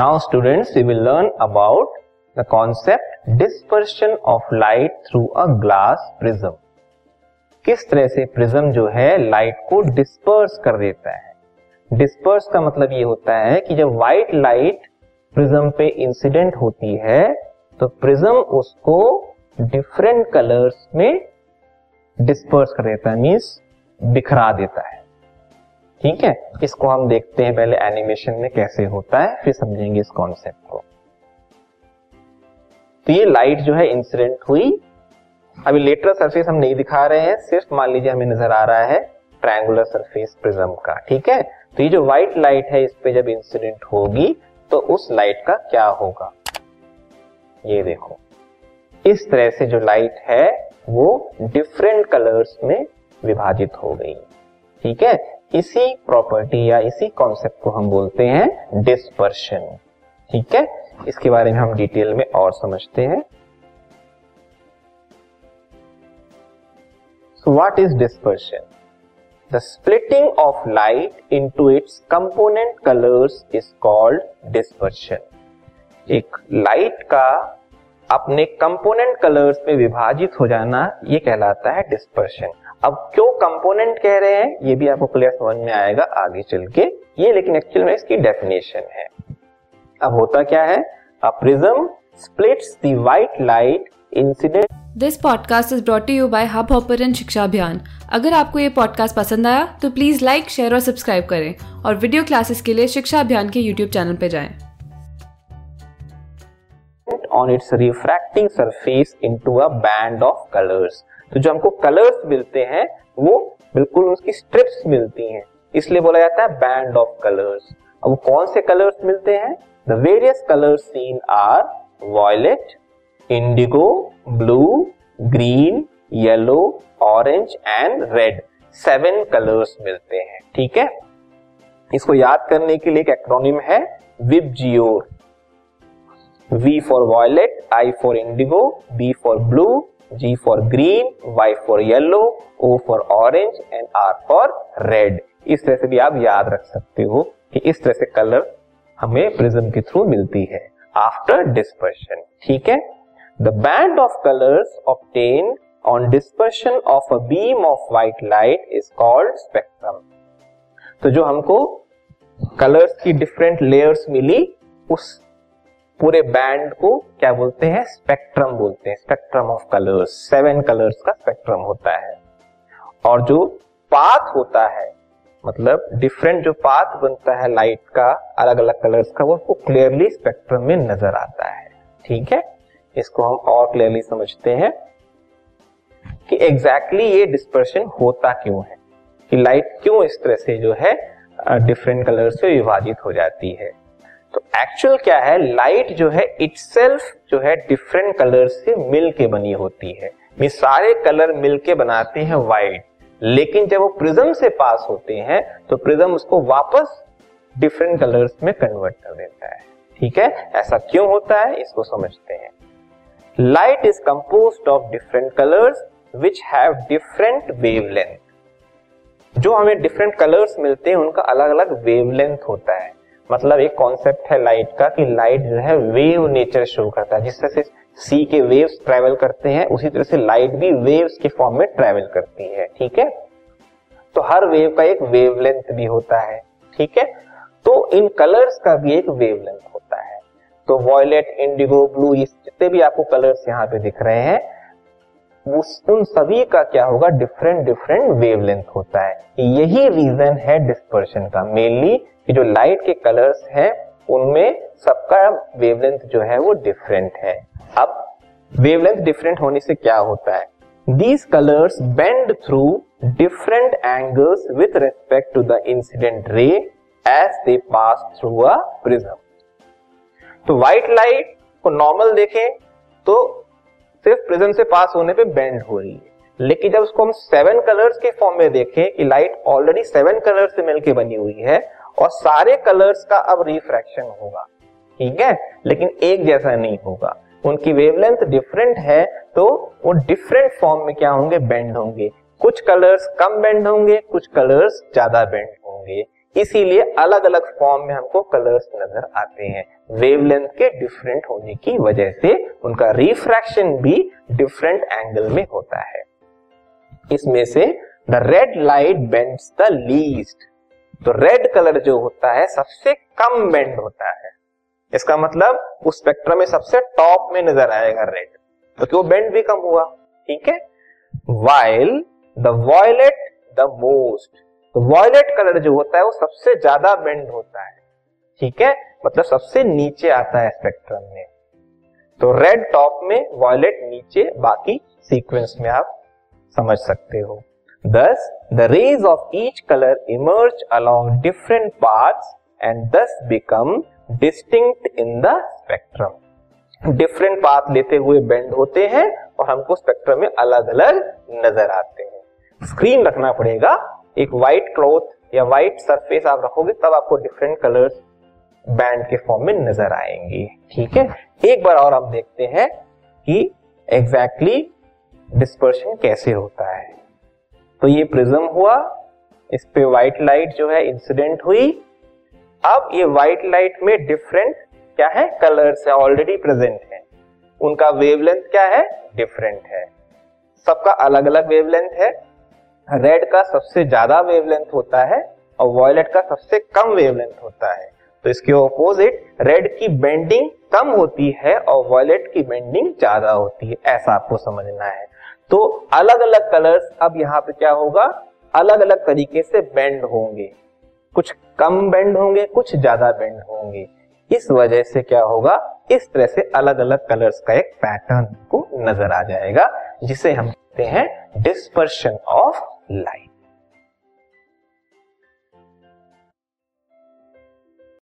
Now students we will learn about the concept dispersion of light through a glass prism किस तरह से prism जो है light को डिस्पर्स कर देता है? डिस्पर्स का मतलब ये होता है कि जब व्हाइट लाइट प्रिज्म पे इंसिडेंट होती है तो प्रिज्म उसको डिफरेंट कलर्स में डिस्पर्स कर देता है मीन्स बिखरा देता है। ठीक है? इसको हम देखते हैं पहले एनिमेशन में कैसे होता है, फिर समझेंगे इस कॉन्सेप्ट को। तो ये लाइट जो है इंसिडेंट हुई। अभी लेटर सरफेस हम नहीं दिखा रहे हैं, सिर्फ़ मान लीजिए हमें नज़र आ रहा है ट्रायंगुलर सरफेस प्रिज्म का, ठीक है? तो ये जो व्हाइट लाइट है, इस पे जब इंसिडेंट होगी तो उस लाइट का क्या होगा? ये देखो। इस तरह से जो लाइट है, वो डिफरेंट कलर्स में विभाजित हो गई, ठीक है? इसी प्रॉपर्टी या इसी कॉन्सेप्ट को हम बोलते हैं डिस्पर्शन ठीक है? इसके बारे में हम डिटेल में और समझते हैं। So what is dispersion the splitting of light into its component colours is called dispersion एक लाइट का अपने कंपोनेंट कलर्स में विभाजित हो जाना, ये कहलाता है डिस्पर्शन अब क्यों कंपोनेंट कह रहे हैं? ये भी आपको क्लियर समझ में आएगा आगे चल के। ये लेकिन एक्चुअल में इसकी डेफिनेशन है। अब होता क्या है? A prism splits the white light incident this podcast is brought you by Hubhopper शिक्षा अभियान अगर आपको ये पॉडकास्ट पसंद आया तो प्लीज़ लाइक शेयर और सब्सक्राइब करें। और वीडियो क्लासेस के लिए शिक्षा अभियान के यूट्यूब चैनल पर जाएँ। on its refracting surface into a band of colors. तो जो हमको कलर्स मिलते हैं वो बिल्कुल उसकी स्ट्रिप्स मिलती हैं। इसलिए बोला जाता है बैंड ऑफ़ कलर्स अब कौन से कलर्स मिलते हैं? The various colours seen are violet indigo blue green yellow orange and red seven colours मिलते हैं। ठीक है? इसको याद करने के लिए एक एक्रोनिम है VIBGYOR V for violet I for indigo B for blue, G for green, Y for yellow, O for orange and R for red. इस तरह से भी आप याद रख सकते हो कि इस तरह से कलर हमें प्रिज्म के थ्रू मिलती है आफ्टर डिस्पर्शन ठीक है? The band of colours obtain on dispersion of a beam of white light is called spectrum तो जो हमको कलर्स की डिफरेंट लेयर्स मिली उस पूरे बैंड को क्या बोलते हैं? स्पेक्ट्रम बोलते हैं। Spectrum of colours seven colours का स्पेक्ट्रम होता है। और जो पाथ होता है मतलब डिफरेंट जो पाथ बनता है लाइट का अलग अलग कलर्स का, वो उसको क्लियरली स्पेक्ट्रम में नज़र आता है। ठीक है? इसको हम और क्लियरली समझते हैं कि एग्जैक्टली exactly ये डिस्पर्शन होता क्यों है? कि लाइट क्यों इस तरह से जो है डिफरेंट कलर से विभाजित हो जाती है? तो एक्चुअल क्या है? लाइट जो है इटसेल्फ जो है डिफरेंट कलर से मिल के बनी होती है। ये सारे कलर मिल के बनाते हैं व्हाइट लेकिन जब वो प्रिज्म से पास होते हैं तो प्रिज्म उसको वापस डिफरेंट कलर्स में कन्वर्ट कर देता है। ठीक है? ऐसा क्यों होता है? इसको समझते हैं। Light is compose of different colours which have different wavelength जो हमें डिफरेंट कलर्स मिलते हैं, उनका अलग अलग वेवलेंथ होता है। मतलब एक कॉन्सेप्ट है लाइट का कि लाइट जो है वेव नेचर शो करता है। जिस तरह से सी के वेव्स ट्रेवल करते हैं, उसी तरह से लाइट भी वेव्स के फॉर्म में ट्रेवल करती है, ठीक है? तो हर वेव का एक वेवलेंथ भी होता है, ठीक है? तो इन कलर्स का भी एक वेवलेंथ होता है। तो वॉयलेट इंडिगो ब्लू ये जितने भी आपको कलर्स यहाँ पे दिख रहे हैं उन सभी का क्या होगा? डिफरेंट डिफरेंट वेवलेंथ होता है। यही रीजन है डिस्पर्शन का। मेनली कि जो लाइट के कलर्स हैं, उनमें सबका वेवलेंथ जो है वो डिफरेंट है। अब वेवलेंथ डिफरेंट होने से क्या होता है? These colours bend through different angles with respect to the incident ray as they pass through a prism तो व्हाइट लाइट को नॉर्मल देखें तो सिर्फ़ प्रिज्म से पास होने पे बेंड हो रही है। लेकिन जब उसको हम सेवन कलर्स के फॉर्म में देखें कि लाइट ऑलरेडी सेवन कलर से मिलकर बनी हुई है और सारे कलर्स का अब रिफ्रैक्शन होगा। ठीक है? लेकिन एक जैसा नहीं होगा। उनकी वेवलेंथ डिफरेंट है तो वो डिफरेंट फॉर्म में क्या होंगे? बेंड होंगे। कुछ कलर्स कम बेंड होंगे, कुछ कलर्स ज़्यादा बेंड होंगे। इसीलिए अलग अलग फॉर्म में हमको कलर्स नज़र आते हैं। वेवलेंथ के डिफरेंट होने की वजह से उनका रिफ्रैक्शन भी डिफरेंट एंगल में होता है। इसमें से the red light bends the least तो रेड कलर जो होता है, सबसे कम बेंड होता है। इसका मतलब उस स्पेक्ट्रम में सबसे टॉप में नज़र आएगा रेड तो क्यों बेंड भी कम हुआ? ठीक है? While the violet the most तो वॉयलेट कलर जो होता है वो सबसे ज़्यादा बेंड होता है। ठीक है? मतलब सबसे नीचे आता है स्पेक्ट्रम में। तो रेड टॉप में वॉयलेट नीचे बाकी सीक्वेंस में आप समझ सकते हो। Thus the rays of each colour emerge along different paths and thus become distinct in the spectrum different path लेते हुए बेंड होते हैं और हमको स्पेक्ट्रम में अलग अलग नज़र आते हैं। स्क्रीन रखना पड़ेगा। एक व्हाइट क्लॉथ या व्हाइट सरफेस आप रखोगे, तब आपको डिफरेंट कलर्स बैंड के फॉर्म में नज़र आएँगे। ठीक है? एक बार और हम देखते हैं कि एग्जैक्टली exactly डिस्पर्शन कैसे होता है। तो ये प्रिज्म हुआ, इस पे व्हाइट लाइट जो है इंसिडेंट हुई। अब ये व्हाइट लाइट में डिफरेंट क्या है? कलर्स है ऑलरेडी प्रेजेंट है। उनका वेवलेंथ क्या है? डिफरेंट है। सबका अलग अलग वेवलेंथ है। रेड का सबसे ज़्यादा वेवलेंथ होता है और वॉयलेट का सबसे कम वेवलेंथ होता है। तो इसके ऑपोजिट रेड की बेंडिंग कम होती है और वॉयलेट की बेंडिंग ज़्यादा होती है। ऐसा आपको समझना है। तो अलग अलग कलर्स अब यहाँ पे क्या होगा? अलग अलग तरीके से बेंड होंगे। कुछ कम बेंड होंगे, कुछ ज़्यादा बेंड होंगे। इस वजह से क्या होगा? इस तरह से अलग अलग कलर्स का एक पैटर्न को नज़र आ जाएगा, जिसे हम कहते हैं डिस्पर्शन ऑफ़ लाइट